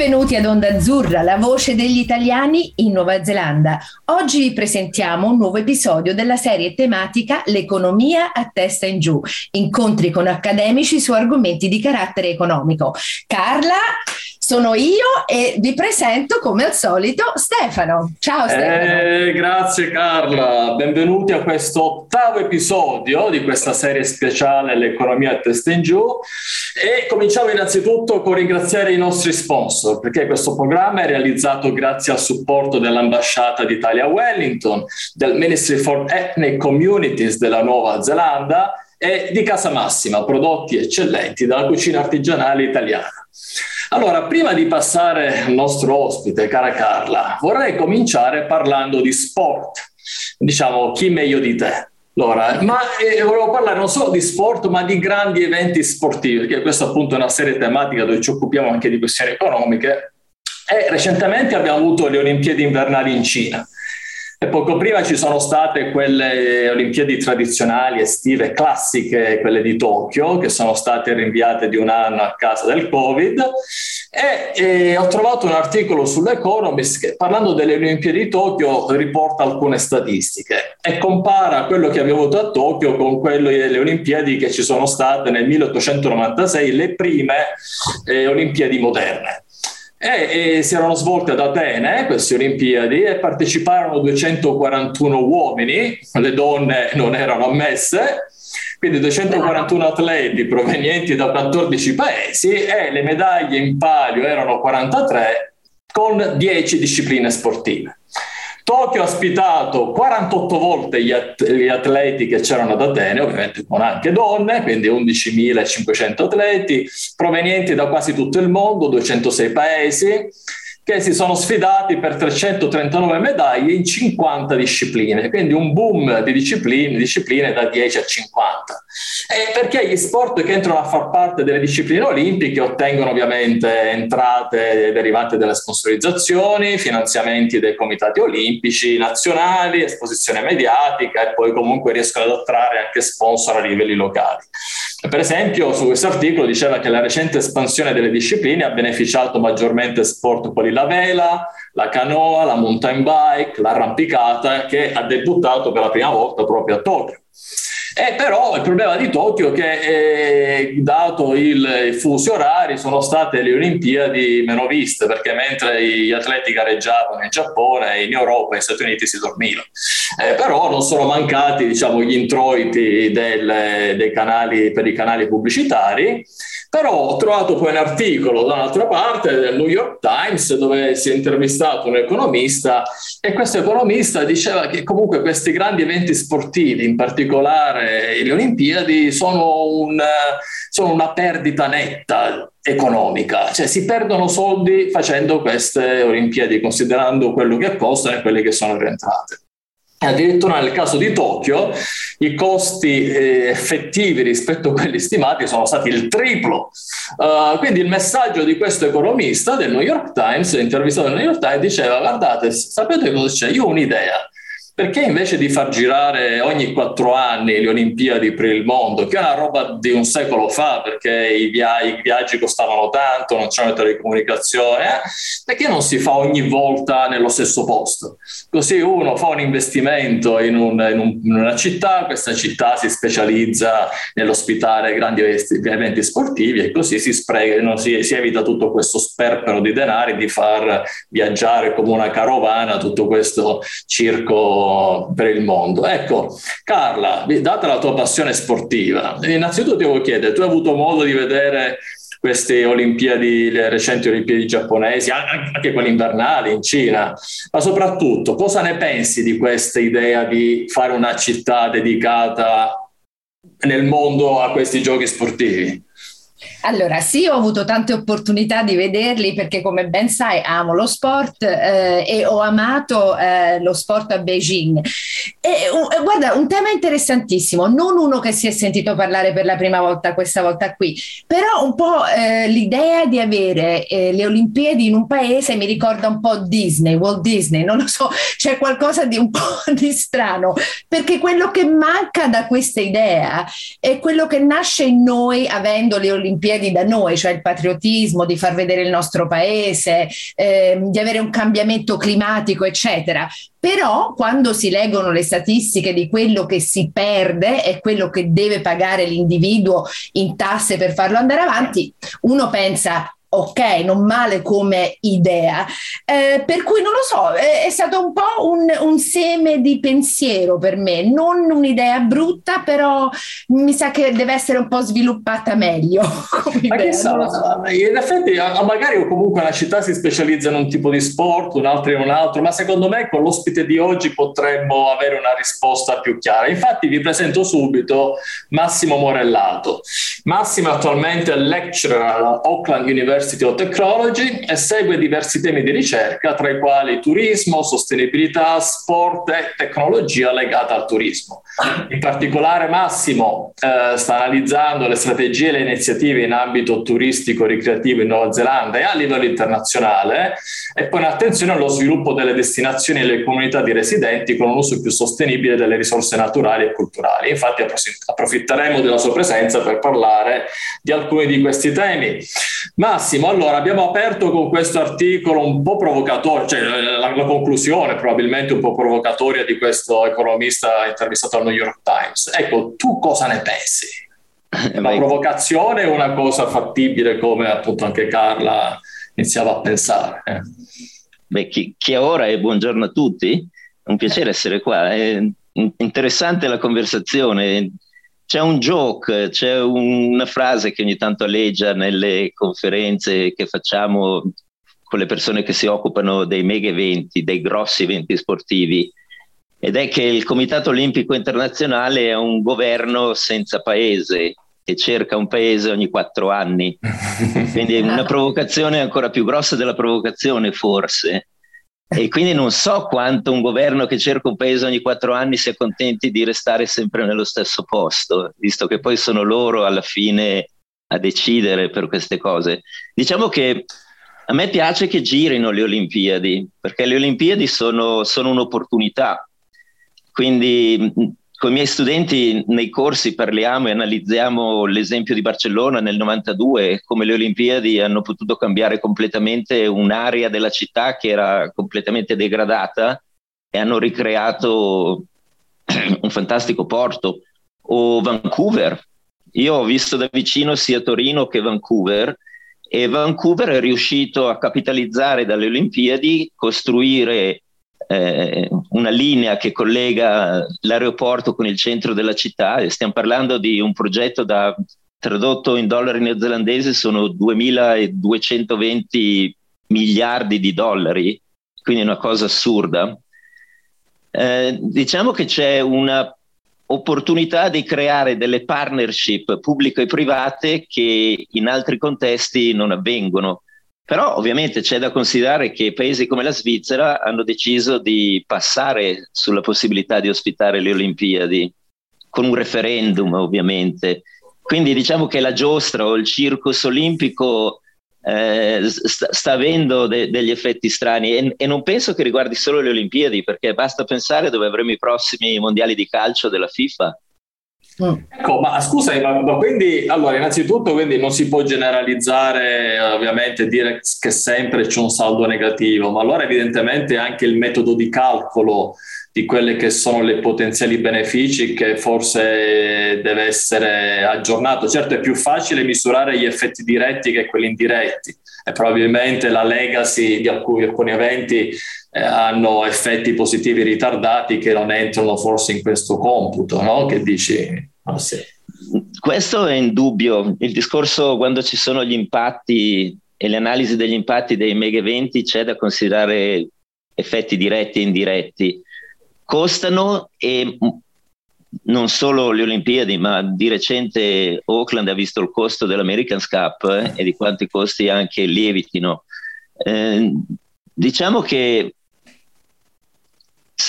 Benvenuti ad Onda Azzurra, la voce degli italiani in Nuova Zelanda. Oggi vi presentiamo un nuovo episodio della serie tematica L'economia a testa in giù, incontri con accademici su argomenti di carattere economico. Carla, sono io e vi presento come al solito Stefano. Ciao Stefano. Eh, grazie Carla, benvenuti a questo ottavo episodio di questa serie speciale L'economia a testa in giù e cominciamo innanzitutto con ringraziare i nostri sponsor perché questo programma è realizzato grazie al supporto dell'ambasciata d'Italia a Wellington, del Ministry for Ethnic Communities della Nuova Zelanda e di Casa Massima, prodotti eccellenti dalla cucina artigianale italiana. Allora, prima di passare al nostro ospite, cara Carla, vorrei cominciare parlando di sport. Diciamo, chi meglio di te? Allora, ma eh, volevo parlare non solo di sport, ma di grandi eventi sportivi, perché questa appunto è una serie tematica dove ci occupiamo anche di questioni economiche. E recentemente abbiamo avuto le Olimpiadi invernali in Cina. E poco prima ci sono state quelle Olimpiadi tradizionali, estive, classiche, quelle di Tokyo, che sono state rinviate di un anno a causa del Covid. E, e ho trovato un articolo sull'Economist che parlando delle Olimpiadi di Tokyo riporta alcune statistiche e compara quello che avevo avuto a Tokyo con quelle delle Olimpiadi che ci sono state nel 1896, le prime eh, Olimpiadi moderne. E, e, si erano svolte ad Atene queste Olimpiadi e parteciparono 241 uomini, le donne non erano ammesse, quindi 241 atleti provenienti da 14 paesi e le medaglie in palio erano 43 con 10 discipline sportive. Tokyo ha ospitato 48 volte gli, at- gli, atleti che c'erano ad Atene, ovviamente con anche donne, quindi 11.500 atleti provenienti da quasi tutto il mondo, 206 paesi che si sono sfidati per 339 medaglie in 50 discipline, quindi un boom di discipline, discipline da 10 a 50. E perché gli sport che entrano a far parte delle discipline olimpiche ottengono ovviamente entrate derivanti dalle sponsorizzazioni, finanziamenti dei comitati olimpici nazionali, esposizione mediatica e poi comunque riescono ad attrarre anche sponsor a livelli locali. Per esempio, su questo articolo diceva che la recente espansione delle discipline ha beneficiato maggiormente sport quali la vela, la canoa, la mountain bike, l'arrampicata, che ha debuttato per la prima volta proprio a Tokyo. E però il problema di Tokyo è che, eh, dato il fusi orari, sono state le Olimpiadi meno viste, perché mentre gli atleti gareggiavano in Giappone, in Europa e negli Stati Uniti si dormiva. Eh, però non sono mancati diciamo, gli introiti del, canali, per i canali pubblicitari però ho trovato poi un articolo da un'altra parte del New York Times dove si è intervistato un economista e questo economista diceva che comunque questi grandi eventi sportivi, in particolare le Olimpiadi, sono, un, sono una perdita netta economica, cioè si perdono soldi facendo queste Olimpiadi, considerando quello che costano e quelle che sono rientrate. Addirittura nel caso di Tokyo i costi eh, effettivi rispetto a quelli stimati sono stati il triplo. Uh, quindi il messaggio di questo economista del New York Times, intervistato nel New York Times, diceva guardate, sapete cosa c'è? Io ho un'idea perché invece di far girare ogni quattro anni le Olimpiadi per il mondo, che è una roba di un secolo fa, perché i, via- i viaggi costavano tanto, non c'erano telecomunicazioni, eh? perché non si fa ogni volta nello stesso posto? Così uno fa un investimento in, un, in, un, in una città, questa città si specializza nell'ospitare grandi eventi sportivi e così si, spreca, no, si, si evita tutto questo sperpero di denari, di far viaggiare come una carovana tutto questo circo per il mondo. Ecco, Carla, data la tua passione sportiva, innanzitutto ti devo chiedere, tu hai avuto modo di vedere queste Olimpiadi, le recenti Olimpiadi giapponesi, anche quelle invernali in Cina, ma soprattutto cosa ne pensi di questa idea di fare una città dedicata nel mondo a questi giochi sportivi? Allora, sì, ho avuto tante opportunità di vederli perché, come ben sai, amo lo sport eh, e ho amato eh, lo sport a Beijing. E, uh, guarda, un tema interessantissimo, non uno che si è sentito parlare per la prima volta questa volta qui, però un po' eh, l'idea di avere eh, le Olimpiadi in un paese mi ricorda un po' Disney, Walt Disney, non lo so, c'è qualcosa di un po' di strano, perché quello che manca da questa idea è quello che nasce in noi avendo le Olimpiadi Olimpiadi da noi, cioè il patriottismo, di far vedere il nostro paese, eh, di avere un cambiamento climatico, eccetera. Però quando si leggono le statistiche di quello che si perde e quello che deve pagare l'individuo in tasse per farlo andare avanti, uno pensa ok, non male come idea. Eh, per cui non lo so, è, è stato un po' un, un, seme di pensiero per me, non un'idea brutta, però mi sa che deve essere un po' sviluppata meglio. Ma idea, sa, so. in effetti magari comunque una città si specializza in un tipo di sport, un'altra in un altro, ma secondo me con l'ospite di oggi potremmo avere una risposta più chiara. Infatti vi presento subito Massimo Morellato. Massimo attualmente è lecturer alla University University of Technology e segue diversi temi di ricerca, tra i quali turismo, sostenibilità, sport e tecnologia legata al turismo. In particolare Massimo eh, sta analizzando le strategie e le iniziative in ambito turistico ricreativo in Nuova Zelanda e a livello internazionale e pone attenzione allo sviluppo delle destinazioni e le comunità di residenti con un uso più sostenibile delle risorse naturali e culturali. Infatti approfitteremo della sua presenza per parlare di alcuni di questi temi. Massimo, allora abbiamo aperto con questo articolo un po' provocatorio, cioè la, la conclusione probabilmente un po' provocatoria di questo economista intervistato al New York Times. Ecco, tu cosa ne pensi? È una provocazione o una cosa fattibile come appunto anche Carla iniziava a pensare? Eh? Beh, chi, chi è ora e buongiorno a tutti, un piacere essere qua. È interessante la conversazione c'è un joke, c'è una frase che ogni tanto alleggia nelle conferenze che facciamo con le persone che si occupano dei mega eventi, dei grossi eventi sportivi, ed è che il Comitato Olimpico Internazionale è un governo senza paese, che cerca un paese ogni quattro anni. Quindi è una provocazione ancora più grossa della provocazione, forse. E quindi non so quanto un governo che cerca un paese ogni quattro anni sia contenti di restare sempre nello stesso posto, visto che poi sono loro alla fine a decidere per queste cose. Diciamo che a me piace che girino le Olimpiadi, perché le Olimpiadi sono, sono un'opportunità. Quindi con i miei studenti nei corsi parliamo e analizziamo l'esempio di Barcellona nel 92, come le Olimpiadi hanno potuto cambiare completamente un'area della città che era completamente degradata e hanno ricreato un fantastico porto. O Vancouver. Io ho visto da vicino sia Torino che Vancouver e Vancouver è riuscito a capitalizzare dalle Olimpiadi, costruire eh, una linea che collega l'aeroporto con il centro della città stiamo parlando di un progetto da tradotto in dollari neozelandesi sono 2220 miliardi di dollari, quindi una cosa assurda. Eh, diciamo che c'è una opportunità di creare delle partnership pubbliche e private che in altri contesti non avvengono. Però ovviamente c'è da considerare che paesi come la Svizzera hanno deciso di passare sulla possibilità di ospitare le Olimpiadi, con un referendum ovviamente. Quindi diciamo che la giostra o il circus olimpico eh, sta, avendo de- degli effetti strani e, e, non penso che riguardi solo le Olimpiadi, perché basta pensare dove avremo i prossimi mondiali di calcio della FIFA Mm. Ecco, ma scusami, ma, ma, quindi, allora, innanzitutto, quindi non si può generalizzare, ovviamente, dire che sempre c'è un saldo negativo, ma allora evidentemente anche il metodo di calcolo di quelli che sono le potenziali benefici che forse deve essere aggiornato. Certo è più facile misurare gli effetti diretti che quelli indiretti e probabilmente la legacy di alcuni, alcuni eventi eh, hanno effetti positivi ritardati che non entrano forse in questo computo, no? Che dici? Ah, sì. Questo è indubbio. Il discorso quando ci sono gli impatti e le analisi degli impatti dei mega eventi c'è da considerare effetti diretti e indiretti. Costano e non solo le Olimpiadi, ma di recente Oakland ha visto il costo dell'American Cup eh, e di quanti costi anche lievitino. Eh, diciamo che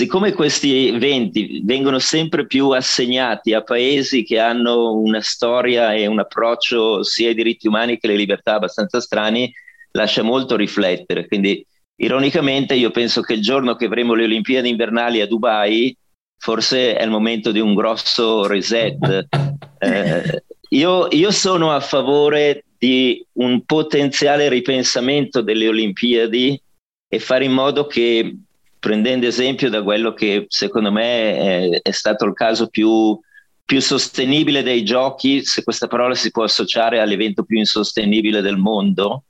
siccome questi eventi vengono sempre più assegnati a paesi che hanno una storia e un approccio sia ai diritti umani che alle libertà abbastanza strani, lascia molto riflettere. Quindi, ironicamente, io penso che il giorno che avremo le Olimpiadi invernali a Dubai, forse è il momento di un grosso reset. Eh, io, io sono a favore di un potenziale ripensamento delle Olimpiadi e fare in modo che, prendendo esempio da quello che secondo me è, è stato il caso più, più, sostenibile dei giochi, se questa parola si può associare all'evento più insostenibile del mondo,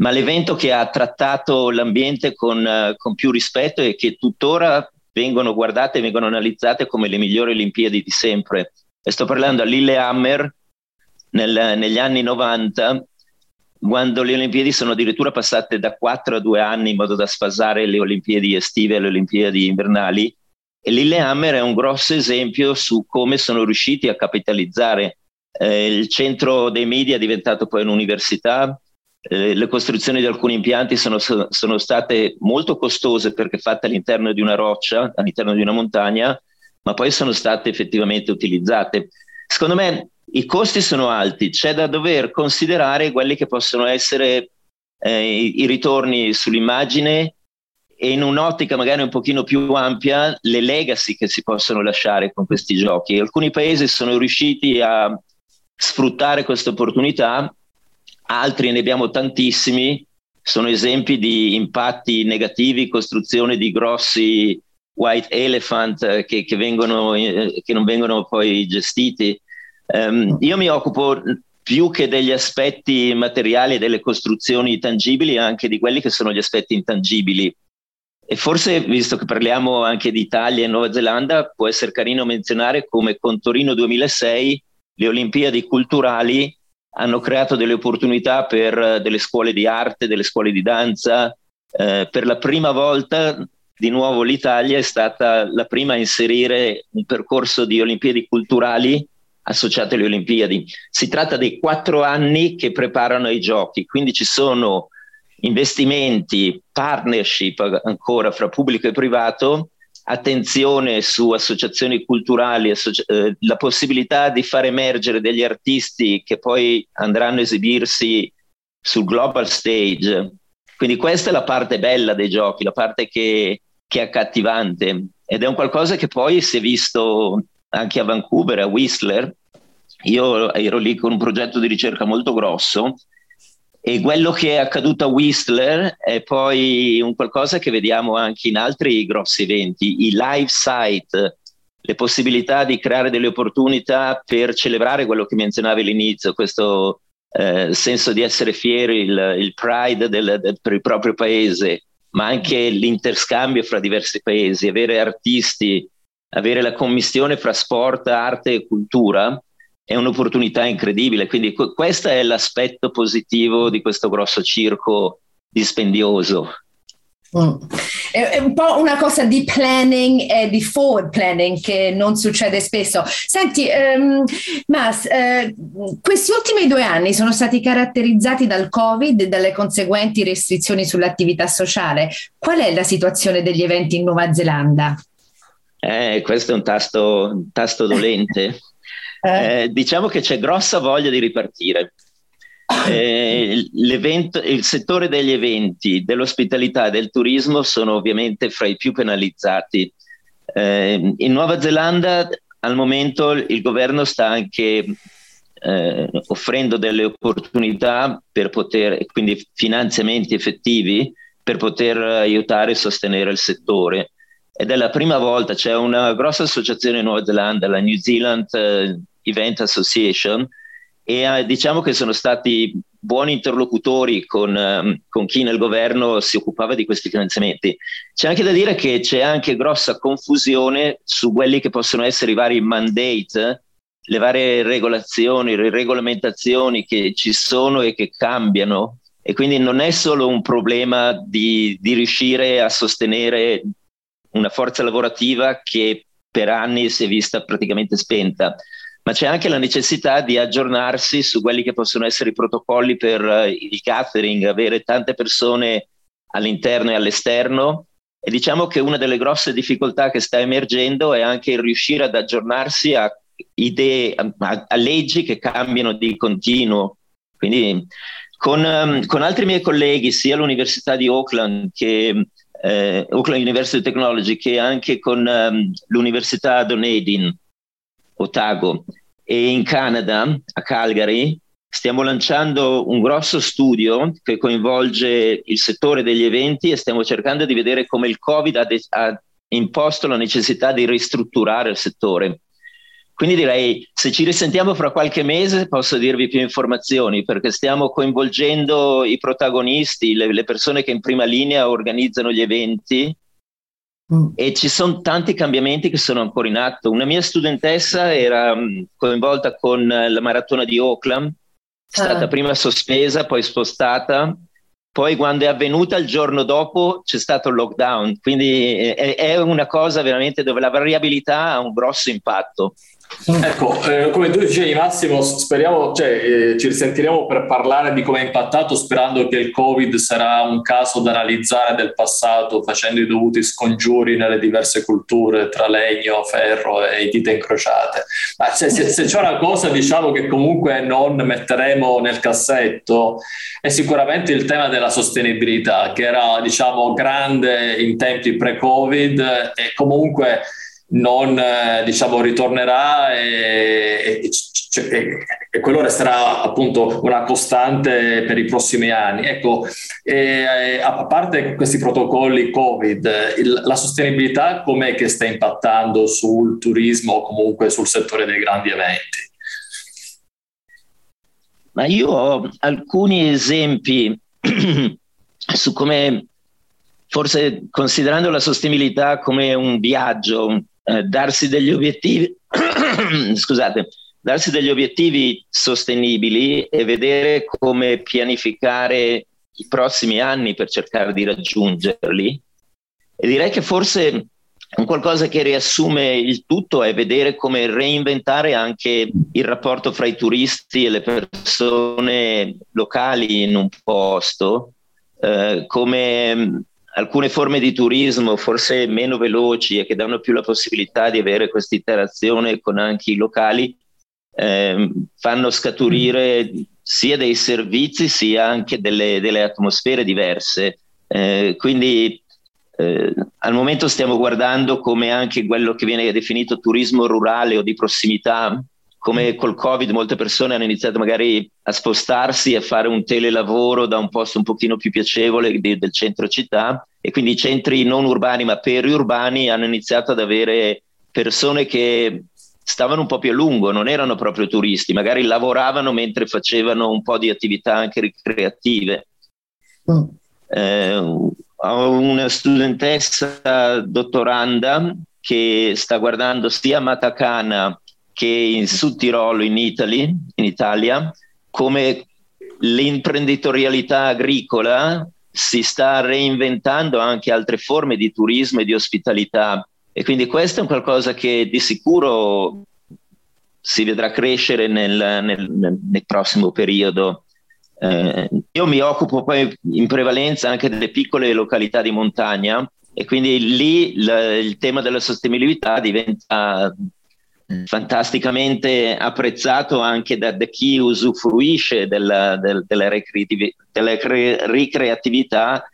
ma l'evento che ha trattato l'ambiente con, con più rispetto e che tuttora vengono guardate e vengono analizzate come le migliori Olimpiadi di sempre. E sto parlando a Lillehammer nel, negli anni 90, quando le Olimpiadi sono addirittura passate da 4 a 2 anni in modo da sfasare le Olimpiadi estive e le Olimpiadi invernali. E Lillehammer è un grosso esempio su come sono riusciti a capitalizzare. Eh, il centro dei media è diventato poi un'università, eh, le costruzioni di alcuni impianti sono, sono, state molto costose perché fatte all'interno di una roccia, all'interno di una montagna, ma poi sono state effettivamente utilizzate. Secondo me i costi sono alti, c'è da dover considerare quelli che possono essere eh, i, ritorni sull'immagine e in un'ottica magari un pochino più ampia le legacy che si possono lasciare con questi giochi. Alcuni paesi sono riusciti a sfruttare questa opportunità altri ne abbiamo tantissimi, sono esempi di impatti negativi, costruzione di grossi white elephant eh, che, che, vengono, eh, che non vengono poi gestiti. Um, io mi occupo più che degli aspetti materiali e delle costruzioni tangibili, anche di quelli che sono gli aspetti intangibili. E forse, visto che parliamo anche di Italia e Nuova Zelanda, può essere carino menzionare come con Torino 2006 le Olimpiadi culturali hanno creato delle opportunità per eh, delle scuole di arte, delle scuole di danza. Eh, per la prima volta, di nuovo, l'Italia è stata la prima a inserire un percorso di Olimpiadi culturali associate alle Olimpiadi. Si tratta dei quattro anni che preparano i giochi, quindi ci sono investimenti, partnership ancora fra pubblico e privato attenzione su associazioni culturali, associ- eh, la possibilità di far emergere degli artisti che poi andranno a esibirsi sul global stage. Quindi questa è la parte bella dei giochi, la parte che, che è accattivante ed è un qualcosa che poi si è visto anche a Vancouver, a Whistler. Io ero lì con un progetto di ricerca molto grosso e quello che è accaduto a Whistler è poi un qualcosa che vediamo anche in altri grossi eventi, i live site, le possibilità di creare delle opportunità per celebrare quello che menzionavi all'inizio, questo eh, senso di essere fieri, il, il pride del, del, per il proprio paese, ma anche l'interscambio fra diversi paesi, avere artisti, avere la commissione fra sport, arte e cultura è un'opportunità incredibile. Quindi qu- questo è l'aspetto positivo di questo grosso circo dispendioso. Mm. È un po' una cosa di planning e di forward planning che non succede spesso. Senti, um, Mas, eh, questi ultimi due anni sono stati caratterizzati dal Covid e dalle conseguenti restrizioni sull'attività sociale. Qual è la situazione degli eventi in Nuova Zelanda? Eh, questo è un tasto, un tasto dolente. Eh. eh, diciamo che c'è grossa voglia di ripartire. Eh, il settore degli eventi, dell'ospitalità e del turismo sono ovviamente fra i più penalizzati. Eh, in Nuova Zelanda al momento il governo sta anche eh, offrendo delle opportunità per poter, quindi finanziamenti effettivi per poter aiutare e sostenere il settore. Ed è la prima volta, c'è una grossa associazione in Nuova Zelanda, la New Zealand eh, Event Association e eh, diciamo che sono stati buoni interlocutori con, eh, con, chi nel governo si occupava di questi finanziamenti. C'è anche da dire che c'è anche grossa confusione su quelli che possono essere i vari mandate, le varie regolazioni, le regolamentazioni che ci sono e che cambiano. E quindi non è solo un problema di, di riuscire a sostenere una forza lavorativa che per anni si è vista praticamente spenta, ma c'è anche la necessità di aggiornarsi su quelli che possono essere i protocolli per uh, il catering, avere tante persone all'interno e all'esterno. E diciamo che una delle grosse difficoltà che sta emergendo è anche il riuscire ad aggiornarsi a idee, a, a leggi che cambiano di continuo. Quindi con, um, con, altri miei colleghi, sia all'Università di Auckland che eh, Auckland University Technology, che anche con um, l'Università Dunedin, Otago, e in Canada, a Calgary, stiamo lanciando un grosso studio che coinvolge il settore degli eventi e stiamo cercando di vedere come il Covid ha, de- ha imposto la necessità di ristrutturare il settore. Quindi direi, se ci risentiamo fra qualche mese posso dirvi più informazioni perché stiamo coinvolgendo i protagonisti, le, le persone che in prima linea organizzano gli eventi mm. e ci sono tanti cambiamenti che sono ancora in atto. Una mia studentessa era mm, coinvolta con la maratona di Auckland, è stata ah. prima sospesa, poi spostata, poi quando è avvenuta il giorno dopo c'è stato il lockdown, quindi è, è una cosa veramente dove la variabilità ha un grosso impatto. Ecco, eh, come tu dicevi Massimo, speriamo, cioè, eh, ci risentiremo per parlare di come è impattato, sperando che il Covid sarà un caso da analizzare del passato, facendo i dovuti scongiuri nelle diverse culture tra legno, ferro e dita incrociate. Ma cioè, se, se, c'è una cosa, diciamo, che comunque non metteremo nel cassetto, è sicuramente il tema della sostenibilità, che era, diciamo, grande in tempi pre-Covid e comunque non eh, diciamo, ritornerà e, e, e, quello resterà appunto una costante per i prossimi anni. Ecco, e, a parte questi protocolli Covid, il, la sostenibilità com'è che sta impattando sul turismo o comunque sul settore dei grandi eventi? Ma io ho alcuni esempi su come forse considerando la sostenibilità come un viaggio, eh, darsi degli obiettivi, scusate, darsi degli obiettivi sostenibili e vedere come pianificare i prossimi anni per cercare di raggiungerli. E direi che forse un qualcosa che riassume il tutto è vedere come reinventare anche il rapporto fra i turisti e le persone locali in un posto, eh, come alcune forme di turismo forse meno veloci e che danno più la possibilità di avere questa interazione con anche i locali, eh, fanno scaturire sia dei servizi sia anche delle, delle atmosfere diverse. Eh, quindi eh, al momento stiamo guardando come anche quello che viene definito turismo rurale o di prossimità come col Covid molte persone hanno iniziato magari a spostarsi e fare un telelavoro da un posto un pochino più piacevole di, del centro città e quindi i centri non urbani ma periurbani hanno iniziato ad avere persone che stavano un po' più a lungo, non erano proprio turisti, magari lavoravano mentre facevano un po' di attività anche ricreative. Mm. Eh, ho una studentessa dottoranda che sta guardando sia Matacana che in Sud Tirolo, in, Italy, in Italia, come l'imprenditorialità agricola si sta reinventando anche altre forme di turismo e di ospitalità e quindi questo è un qualcosa che di sicuro si vedrà crescere nel, nel, nel prossimo periodo. Eh, io mi occupo poi in prevalenza anche delle piccole località di montagna e quindi lì la, il tema della sostenibilità diventa fantasticamente apprezzato anche da, da chi usufruisce della, del, della, ricreativ- della ricreatività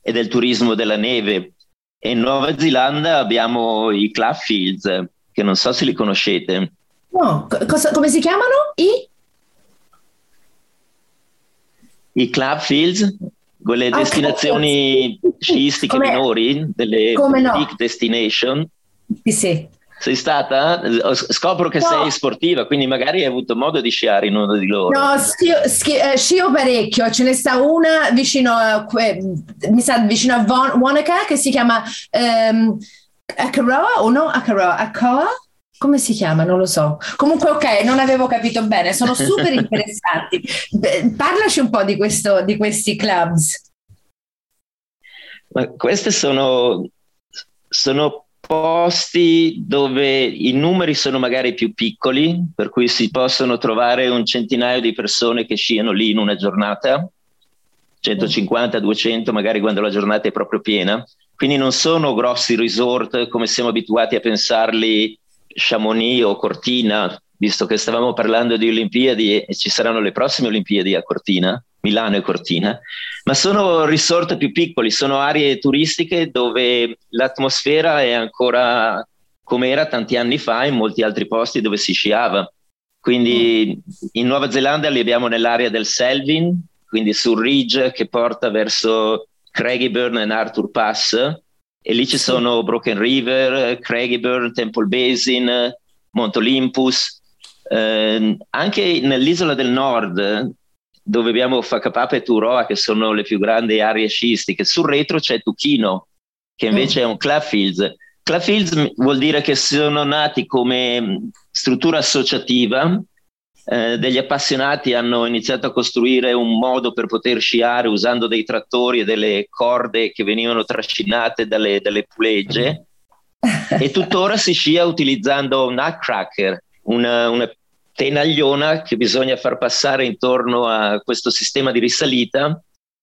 e del turismo della neve. E in Nuova Zelanda abbiamo i Club Fields, che non so se li conoscete. No, cosa, come si chiamano? I? I Club Fields, quelle ah, destinazioni sciistiche minori, delle no? destination. Sì, sì. Sei stata? Scopro che no. sei sportiva, quindi magari hai avuto modo di sciare in uno di loro. No, schio, schio, eh, scio parecchio. Ce ne sta una vicino a, eh, mi sa, vicino a Von, Wanaka che si chiama um, Akaroa o no? Akaroa? Akaroa? Come si chiama? Non lo so. Comunque, ok, non avevo capito bene. Sono super interessanti. Parlaci un po' di, questo, di questi clubs. Ma queste sono, sono posti dove i numeri sono magari più piccoli, per cui si possono trovare un centinaio di persone che sciano lì in una giornata, 150, 200 magari quando la giornata è proprio piena. Quindi non sono grossi resort come siamo abituati a pensarli Chamonix o Cortina, visto che stavamo parlando di Olimpiadi e ci saranno le prossime Olimpiadi a Cortina, Milano e Cortina, ma sono resort più piccoli, sono aree turistiche dove l'atmosfera è ancora come era tanti anni fa in molti altri posti dove si sciava. Quindi in Nuova Zelanda li abbiamo nell'area del Selvin, quindi sul ridge che porta verso Craigieburn e Arthur Pass, e lì ci sono Broken River, Craigieburn, Temple Basin, Mount Olympus. Eh, anche nell'isola del nord dove abbiamo Facapapa e Turoa, che sono le più grandi aree sciistiche. Sul retro c'è Tuchino, che invece mm. è un Claffields. Claffields vuol dire che sono nati come struttura associativa, eh, degli appassionati hanno iniziato a costruire un modo per poter sciare usando dei trattori e delle corde che venivano trascinate dalle, dalle pulegge e tuttora si scia utilizzando un nutcracker, una, una tenagliona che bisogna far passare intorno a questo sistema di risalita.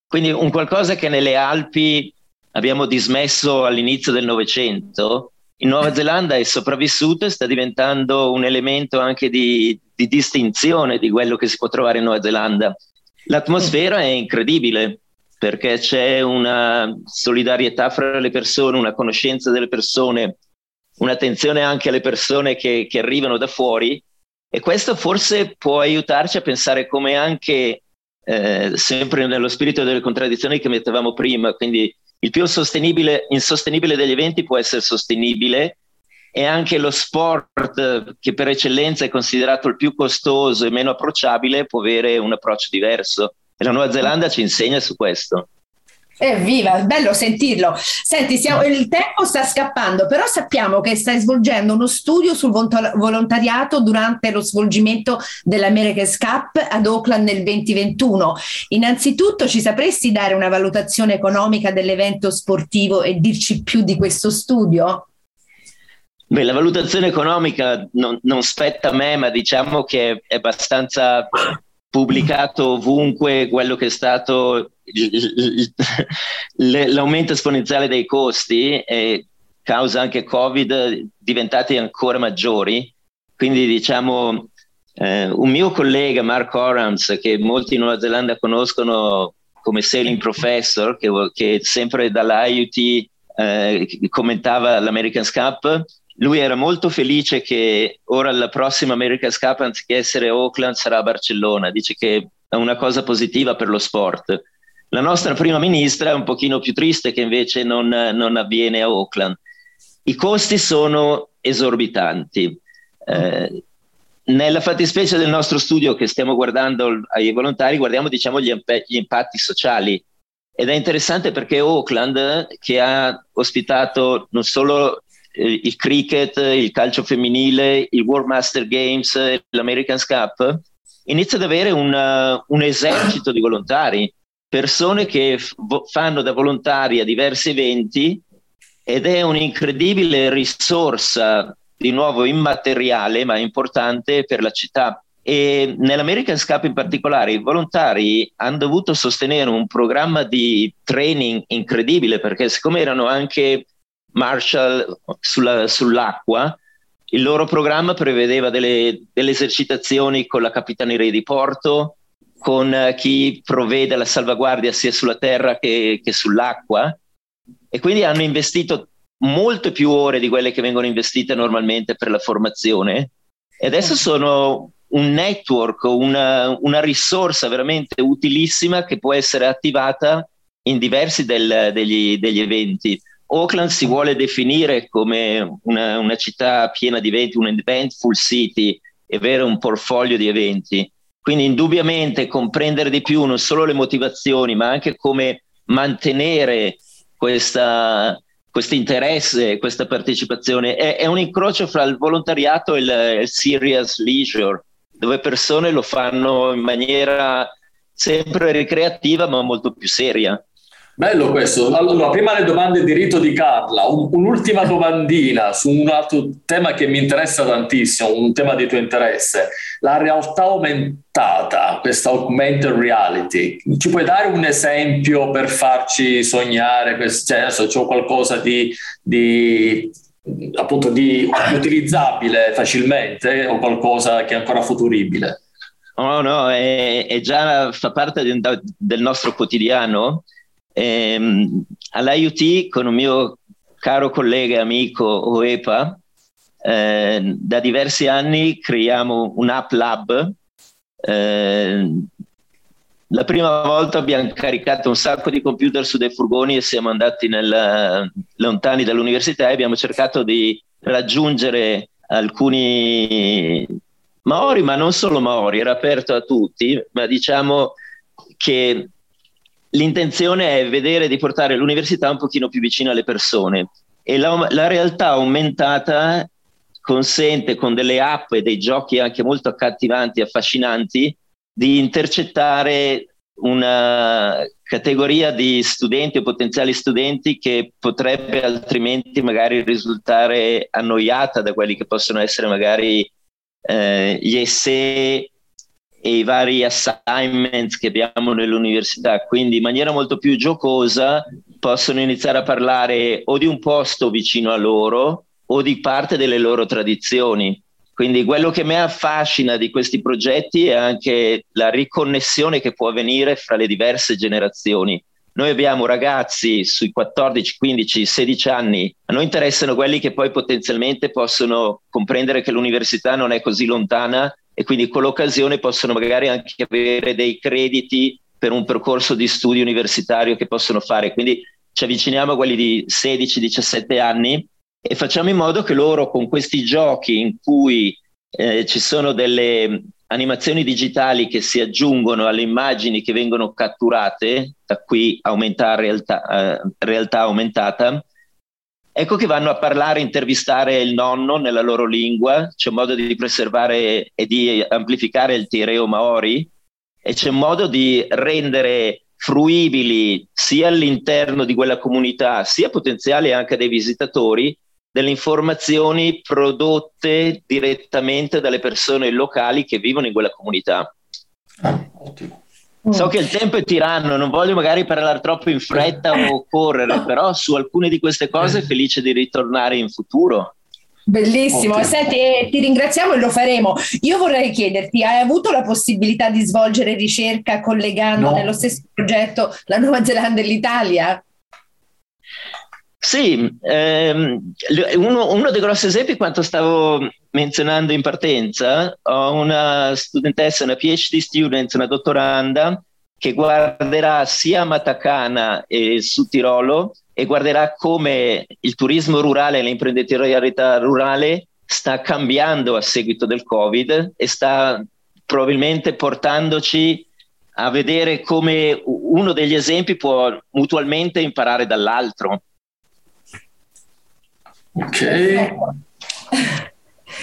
Quindi un qualcosa che nelle Alpi abbiamo dismesso all'inizio del Novecento, in Nuova Zelanda è sopravvissuto e sta diventando un elemento anche di, di distinzione di quello che si può trovare in Nuova Zelanda. L'atmosfera è incredibile perché c'è una solidarietà fra le persone, una conoscenza delle persone, un'attenzione anche alle persone che, che arrivano da fuori e questo forse può aiutarci a pensare come anche, eh, sempre nello spirito delle contraddizioni che mettevamo prima, quindi il più sostenibile, insostenibile degli eventi può essere sostenibile e anche lo sport che per eccellenza è considerato il più costoso e meno approcciabile può avere un approccio diverso. E la Nuova Zelanda ci insegna su questo. Evviva, bello sentirlo. Senti, siamo, il tempo sta scappando, però sappiamo che stai svolgendo uno studio sul volontariato durante lo svolgimento dell'America's Cup ad Auckland nel 2021. Innanzitutto ci sapresti dare una valutazione economica dell'evento sportivo e dirci più di questo studio? Beh, la valutazione economica non, non spetta a me, ma diciamo che è abbastanza pubblicato ovunque quello che è stato l'aumento esponenziale dei costi e causa anche Covid diventati ancora maggiori. Quindi diciamo eh, un mio collega Mark Orams, che molti in Nuova Zelanda conoscono come sailing professor, che, che sempre dall'IUT eh, commentava l'American Cup, lui era molto felice che ora la prossima America's Cup, anziché essere Auckland, sarà Barcellona. Dice che è una cosa positiva per lo sport. La nostra prima ministra è un pochino più triste che invece non, non avviene a Auckland. I costi sono esorbitanti. Eh, nella fattispecie del nostro studio che stiamo guardando ai volontari, guardiamo diciamo, gli, gli impatti sociali. Ed è interessante perché Auckland, che ha ospitato non solo eh, il cricket, il calcio femminile, il World Master Games, l'American Cup, inizia ad avere una, un esercito di volontari, persone che f- fanno da volontari a diversi eventi ed è un'incredibile risorsa, di nuovo immateriale ma importante per la città. E nell'American Cup in particolare i volontari hanno dovuto sostenere un programma di training incredibile perché siccome erano anche Marshall sulla, sull'acqua, il loro programma prevedeva delle, delle, esercitazioni con la capitaneria di porto, con uh, chi provvede alla salvaguardia sia sulla terra che, che sull'acqua e quindi hanno investito molte più ore di quelle che vengono investite normalmente per la formazione e adesso sono un network, una, una risorsa veramente utilissima che può essere attivata in diversi del, degli, degli eventi. Auckland si vuole definire come una, una città piena di eventi, un eventful city e avere un portfolio di eventi. Quindi indubbiamente comprendere di più non solo le motivazioni, ma anche come mantenere questo interesse, questa partecipazione. È, è, un incrocio fra il volontariato e il, il serious leisure, dove persone lo fanno in maniera sempre ricreativa ma molto più seria. Bello questo. Allora, prima le domande di rito di Carla, un, un'ultima domandina su un altro tema che mi interessa tantissimo, un tema di tuo interesse, la realtà aumentata, questa augmented reality. Ci puoi dare un esempio per farci sognare? Cioè, c'è qualcosa di, di appunto di utilizzabile facilmente o qualcosa che è ancora futuribile? No, no, è, è già fa parte del nostro quotidiano Ehm, all'IUT con un mio caro collega e amico OEPA, eh, da diversi anni creiamo un app lab. Eh, la prima volta abbiamo caricato un sacco di computer su dei furgoni e siamo andati nel, lontani dall'università e abbiamo cercato di raggiungere alcuni Maori, ma non solo Maori, era aperto a tutti, ma diciamo che l'intenzione è vedere di portare l'università un pochino più vicino alle persone. E la, la realtà aumentata consente con delle app e dei giochi anche molto accattivanti e affascinanti di intercettare una categoria di studenti o potenziali studenti che potrebbe altrimenti magari risultare annoiata da quelli che possono essere magari eh, gli essay e i vari assignments che abbiamo nell'università, quindi in maniera molto più giocosa possono iniziare a parlare o di un posto vicino a loro o di parte delle loro tradizioni. Quindi quello che mi affascina di questi progetti è anche la riconnessione che può avvenire fra le diverse generazioni. Noi abbiamo ragazzi sui 14, 15, 16 anni, a noi interessano quelli che poi potenzialmente possono comprendere che l'università non è così lontana e quindi con l'occasione possono magari anche avere dei crediti per un percorso di studio universitario che possono fare. Quindi ci avviciniamo a quelli di 16-17 anni e facciamo in modo che loro con questi giochi in cui eh, ci sono delle animazioni digitali che si aggiungono alle immagini che vengono catturate, da qui aumentare realtà, eh, realtà aumentata, Ecco che vanno a parlare, intervistare il nonno nella loro lingua, c'è modo di preservare e di amplificare il tireo maori e c'è modo di rendere fruibili sia all'interno di quella comunità, sia potenziali anche dei visitatori, delle informazioni prodotte direttamente dalle persone locali che vivono in quella comunità. Ah, ottimo. So che il tempo è tiranno, non voglio magari parlare troppo in fretta o correre, però su alcune di queste cose felice di ritornare in futuro. Bellissimo, Senti, eh, ti ringraziamo e lo faremo. Io vorrei chiederti, hai avuto la possibilità di svolgere ricerca collegando no. nello stesso progetto la Nuova Zelanda e l'Italia? Sì, ehm, uno, uno, dei grossi esempi, quanto stavo menzionando in partenza, ho una studentessa, una PhD student, una dottoranda, che guarderà sia Matacana e Sud Tirolo e guarderà come il turismo rurale e l'imprenditorialità rurale sta cambiando a seguito del Covid e sta probabilmente portandoci a vedere come uno degli esempi può mutualmente imparare dall'altro. Ok.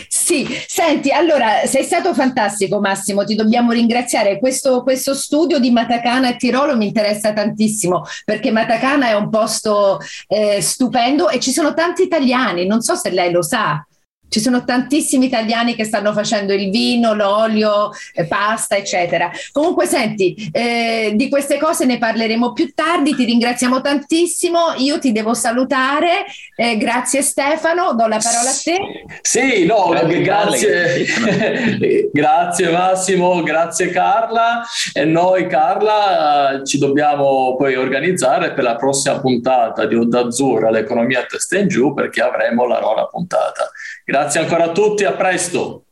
Sì, senti, allora sei stato fantastico Massimo, ti dobbiamo ringraziare. Questo, questo, studio di Matacana e Tirolo mi interessa tantissimo perché Matacana è un posto eh, stupendo e ci sono tanti italiani, non so se lei lo sa. Ci sono tantissimi italiani che stanno facendo il vino, l'olio, eh, pasta, eccetera. Comunque, senti, eh, di queste cose ne parleremo più tardi. Ti ringraziamo tantissimo. Io ti devo salutare. Eh, grazie Stefano, do la parola a te. Sì, no, grazie, grazie, grazie Massimo, grazie Carla. E noi, Carla, ci dobbiamo poi organizzare per la prossima puntata di Onda Azzurra, l'economia a testa in giù, perché avremo la nona puntata. Grazie ancora a tutti, a presto.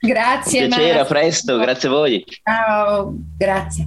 Grazie. Un piacere, a presto, grazie a voi. Ciao, grazie.